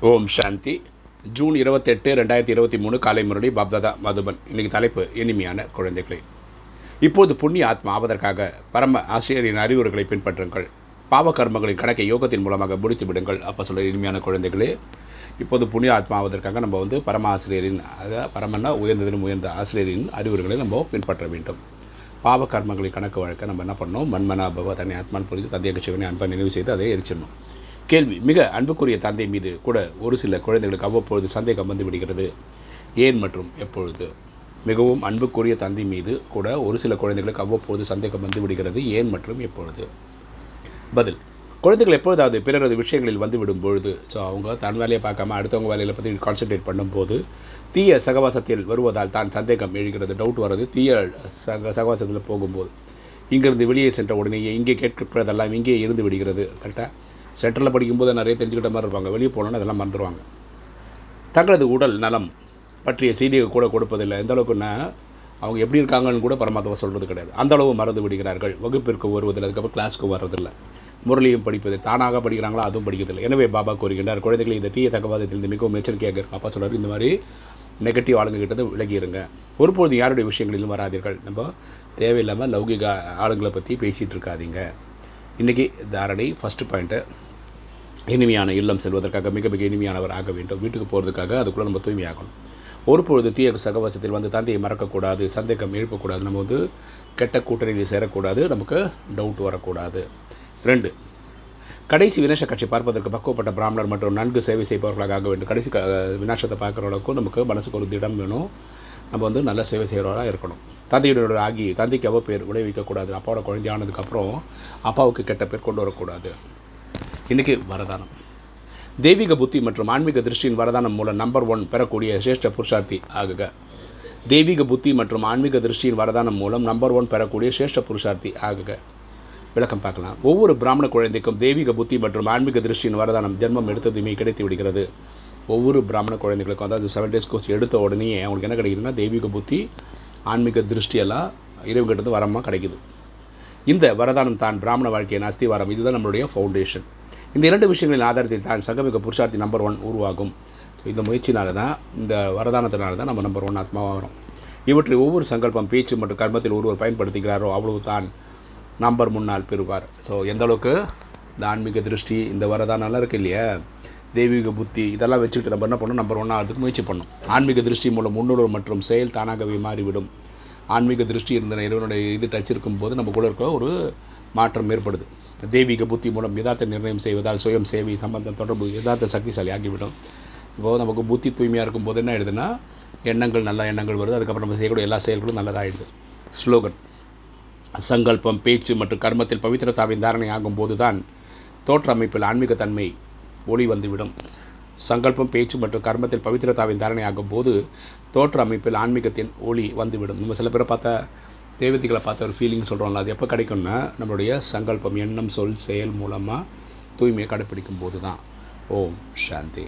ஓம் சாந்தி. June இருபத்தெட்டு ரெண்டாயிரத்தி இருபத்தி மூணு காலை முரளி பாப்தாதா மதுபன். இன்னைக்கு தலைப்பு இனிமையான குழந்தைகளே. இப்போது புண்ணிய ஆத்மா ஆவதற்காக பரம ஆசிரியரின் அறிவுரைகளை பின்பற்றுங்கள். பாவ கர்மங்களின் கணக்கை யோகத்தின் மூலமாக முடித்து விடுங்கள். அப்போ சொல்ல இனிமையான குழந்தைகளே இப்போது புண்ணிய ஆத்மா ஆவதற்காக நம்ம வந்து பரம ஆசிரியரின் அதாவது பரமன்னா உயர்ந்ததிலும் உயர்ந்த ஆசிரியரின் அறிவுரைகளை நம்ம பின்பற்ற வேண்டும். பாவ கர்மங்களின் கணக்கு வழக்க நம்ம என்ன பண்ணணும்? மண்மனா பவ தன்னை ஆத்மான் புரிந்து தந்தைய சிவனை அன்பை நினைவு செய்து அதை எரிச்சிடணும். கேள்வி. மிக அன்புக்குரிய தந்தை மீது கூட ஒரு சில குழந்தைகளுக்கு அவ்வப்பொழுது சந்தேகம் வந்து விடுகிறது. ஏன் மற்றும் எப்பொழுது? மிகவும் அன்புக்குரிய தந்தை மீது கூட ஒரு சில குழந்தைகளுக்கு அவ்வப்போது சந்தேகம் வந்து விடுகிறது. ஏன் மற்றும் எப்பொழுது? பதில். குழந்தைகள் எப்பொழுதாவது பிறரது விஷயங்களில் வந்து விடும் பொழுது ஸோ அவங்க தன் வேலையை பார்க்காம அடுத்தவங்க வேலையில் பற்றி கான்சென்ட்ரேட் பண்ணும்போது தீய சகவாசத்தில் வருவதால் தான் சந்தேகம் எழுகிறது டவுட் வர்றது. தீய சக சகவாசத்தில் போகும்போது இங்கிருந்து வெளியே சென்ற உடனேயே இங்கே கேட்கிறதெல்லாம் இங்கே இருந்து விடுகிறது கரெக்டாக சென்டரில் படிக்கும்போது நிறைய தெரிஞ்சுக்கிட்ட மாதிரி இருப்பாங்க. வெளியே போனோன்னா அதெல்லாம் மறந்துடுவாங்க தங்களது உடல் நலம் பற்றிய செய்தியை கூட கொடுப்பதில்லை. எந்த அளவுக்குன்னா அவங்க எப்படி இருக்காங்கன்னு கூட பரமாத்மா சொல்கிறது கிடையாது. அந்தளவு மறந்து விடுகிறார்கள். வகுப்பிற்கு வருவதில்லை. அதுக்கப்புறம் கிளாஸ்க்கு வர்றதில்லை. முரளியும் படிப்பது தானாக படிக்கிறாங்களோ? அதுவும் படிக்கிறதில்லை. எனவே பாபா கூறுகின்றார் குழந்தைகளை இந்த தீய தகவாதத்திலிருந்து மிகவும் எச்சரிக்கையாக இருக்கும் அப்பா சொல்கிறார் இந்த மாதிரி நெகட்டிவ் ஆளுங்கக்கிட்ட விலகி இருங்க யாருடைய விஷயங்களிலும் வராதீர்கள். நம்ம தேவையில்லாமல் லௌகிக ஆளுங்களை பற்றி பேசிகிட்டு இருக்காதீங்க. இன்றைக்கி தாரணை ஃபஸ்ட்டு பாயிண்ட்டு இனிமையான இல்லம் செல்வதற்காக மிக மிக இனிமையானவர் ஆக வேண்டும். வீட்டுக்கு போகிறதுக்காக அதுக்குள்ளே நம்ம தூய்மையாகணும். ஒரு பொழுது தீய சகவாசத்தில் வந்து தந்தையை மறக்கக்கூடாது சந்தேகம் எழுப்பக்கூடாது நம்ம வந்து கெட்ட கூட்டணியில் சேரக்கூடாது நமக்கு டவுட் வரக்கூடாது. ரெண்டு கடைசி வினாச கட்சி பார்ப்பதற்கு பக்குவப்பட்ட பிராமணர் மற்றும் நன்கு சேவை செய்பவர்களாக ஆக வேண்டும். கடைசி க வினாசத்தை பார்க்குற அளவுக்கு நமக்கு மனசுக்கு ஒரு திடம் வேணும். நம்ம வந்து நல்ல சேவை செய்கிறவராக இருக்கணும். தந்தையுடைய ஆகி தந்தைக்கு அவ பேர் விளைவிக்கக்கூடாது அப்பாவோட குழந்தையானதுக்கப்புறம் அப்பாவுக்கு கெட்ட பேர் கொண்டு வரக்கூடாது. இன்றைக்கி வரதானம். தெய்வீக புத்தி மற்றும் ஆன்மீக திருஷ்டியின் வரதானம் மூலம் நம்பர் ஒன் பெறக்கூடிய சிரேஷ்ட புருஷார்த்தி ஆகுக. தெய்வீக புத்தி மற்றும் ஆன்மீக திருஷ்டியின் வரதானம் மூலம் நம்பர் ஒன் பெறக்கூடிய சிரேஷ்ட புருஷார்த்தி ஆகுக. விளக்கம் பார்க்கலாம். ஒவ்வொரு பிராமண குழந்தைக்கும் தெய்வீக புத்தி மற்றும் ஆன்மீக திருஷ்டியின் வரதானம் ஜென்மம் எடுத்ததுமே கிடைத்து விடுகிறது. ஒவ்வொரு பிராமண குழந்தைகளுக்கும் அதாவது செவன் டேஸ் கோர்ஸ் எடுத்த உடனே அவங்களுக்கு என்ன கிடைக்குதுன்னா தெய்வீக புத்தி ஆன்மீக திருஷ்டியெல்லாம் இறைவங்கிட்டது வரமாக கிடைக்குது. இந்த வரதானம் தான் பிராமண வாழ்க்கையின் அஸ்திவாரம். இதுதான் நம்மளுடைய ஃபவுண்டேஷன் இந்த இரண்டு விஷயங்களின் ஆதாரத்தில் தான் சங்கமிக புருஷார்த்தி நம்பர் ஒன் உருவாகும். ஸோ இந்த முயற்சினால தான் இந்த வரதானத்தினால தான் நம்ம நம்பர் ஒன் ஆத்மாவாக வரும் இவற்றை ஒவ்வொரு சங்கல்பம் பேச்சு மற்றும் கர்மத்தில் ஒருவர் பயன்படுத்துகிறாரோ அவ்வளவு தான் நம்பர் முன்னால் பெறுவார். ஸோ எந்த அளவுக்கு இந்த ஆன்மீக திருஷ்டி இந்த வரதானம்லாம் இருக்குது இல்லையா? தெய்வீக புத்தி இதெல்லாம் வச்சுக்கிட்டு நம்ம என்ன பண்ணணும்? நம்பர் ஒன் ஆகிறதுக்கு முயற்சி பண்ணணும். ஆன்மீக திருஷ்டி மூலம் முன்னுணர்வு மற்றும் செயல் தானாகவே மாறிவிடும். ஆன்மீக திருஷ்டி இருந்த இறைவனுடைய இது டச் இருக்கும்போது நம்ம கூட இருக்க ஒரு மாற்றம் ஏற்படுது. தெய்வீக புத்தி மூலம் யதார்த்த நிர்ணயம் செய்வதால் சுயம் சேவை சம்பந்தம் தொடர்பு யதார்த்த சக்திசாலி ஆகிவிடும். இப்போது நமக்கு புத்தி தூய்மையாக இருக்கும்போது என்ன ஆயிடுதுன்னா எண்ணங்கள் நல்ல எண்ணங்கள் வருது. அதுக்கப்புறம் நம்ம செய்யக்கூடிய எல்லா செயல்களும் நல்லதாகிடுது ஸ்லோகன். சங்கல்பம் பேச்சு மற்றும் கர்மத்தில் பவித்திரதாவின் தாரணை ஆகும்போது தான் தோற்ற அமைப்பில் ஆன்மீகத்தன்மை ஒளி வந்துவிடும். சங்கல்பம் பேச்சு மற்றும் கர்மத்தில் பவித்திரதாவின் தாரணையாகும் போது தோற்ற அமைப்பில் ஆன்மீகத்தின் ஒளி வந்துவிடும். நம்ம சில பேரை பார்த்தா தேவதைகளை பார்த்த ஒரு ஃபீலிங் சொல்கிறோம்ல அது எப்போ கிடைக்கும்னா நம்மளுடைய சங்கல்பம் எண்ணம் சொல் செயல் மூலமாக தூய்மையை கடைப்பிடிக்கும் போது தான் ஓம் சாந்தி.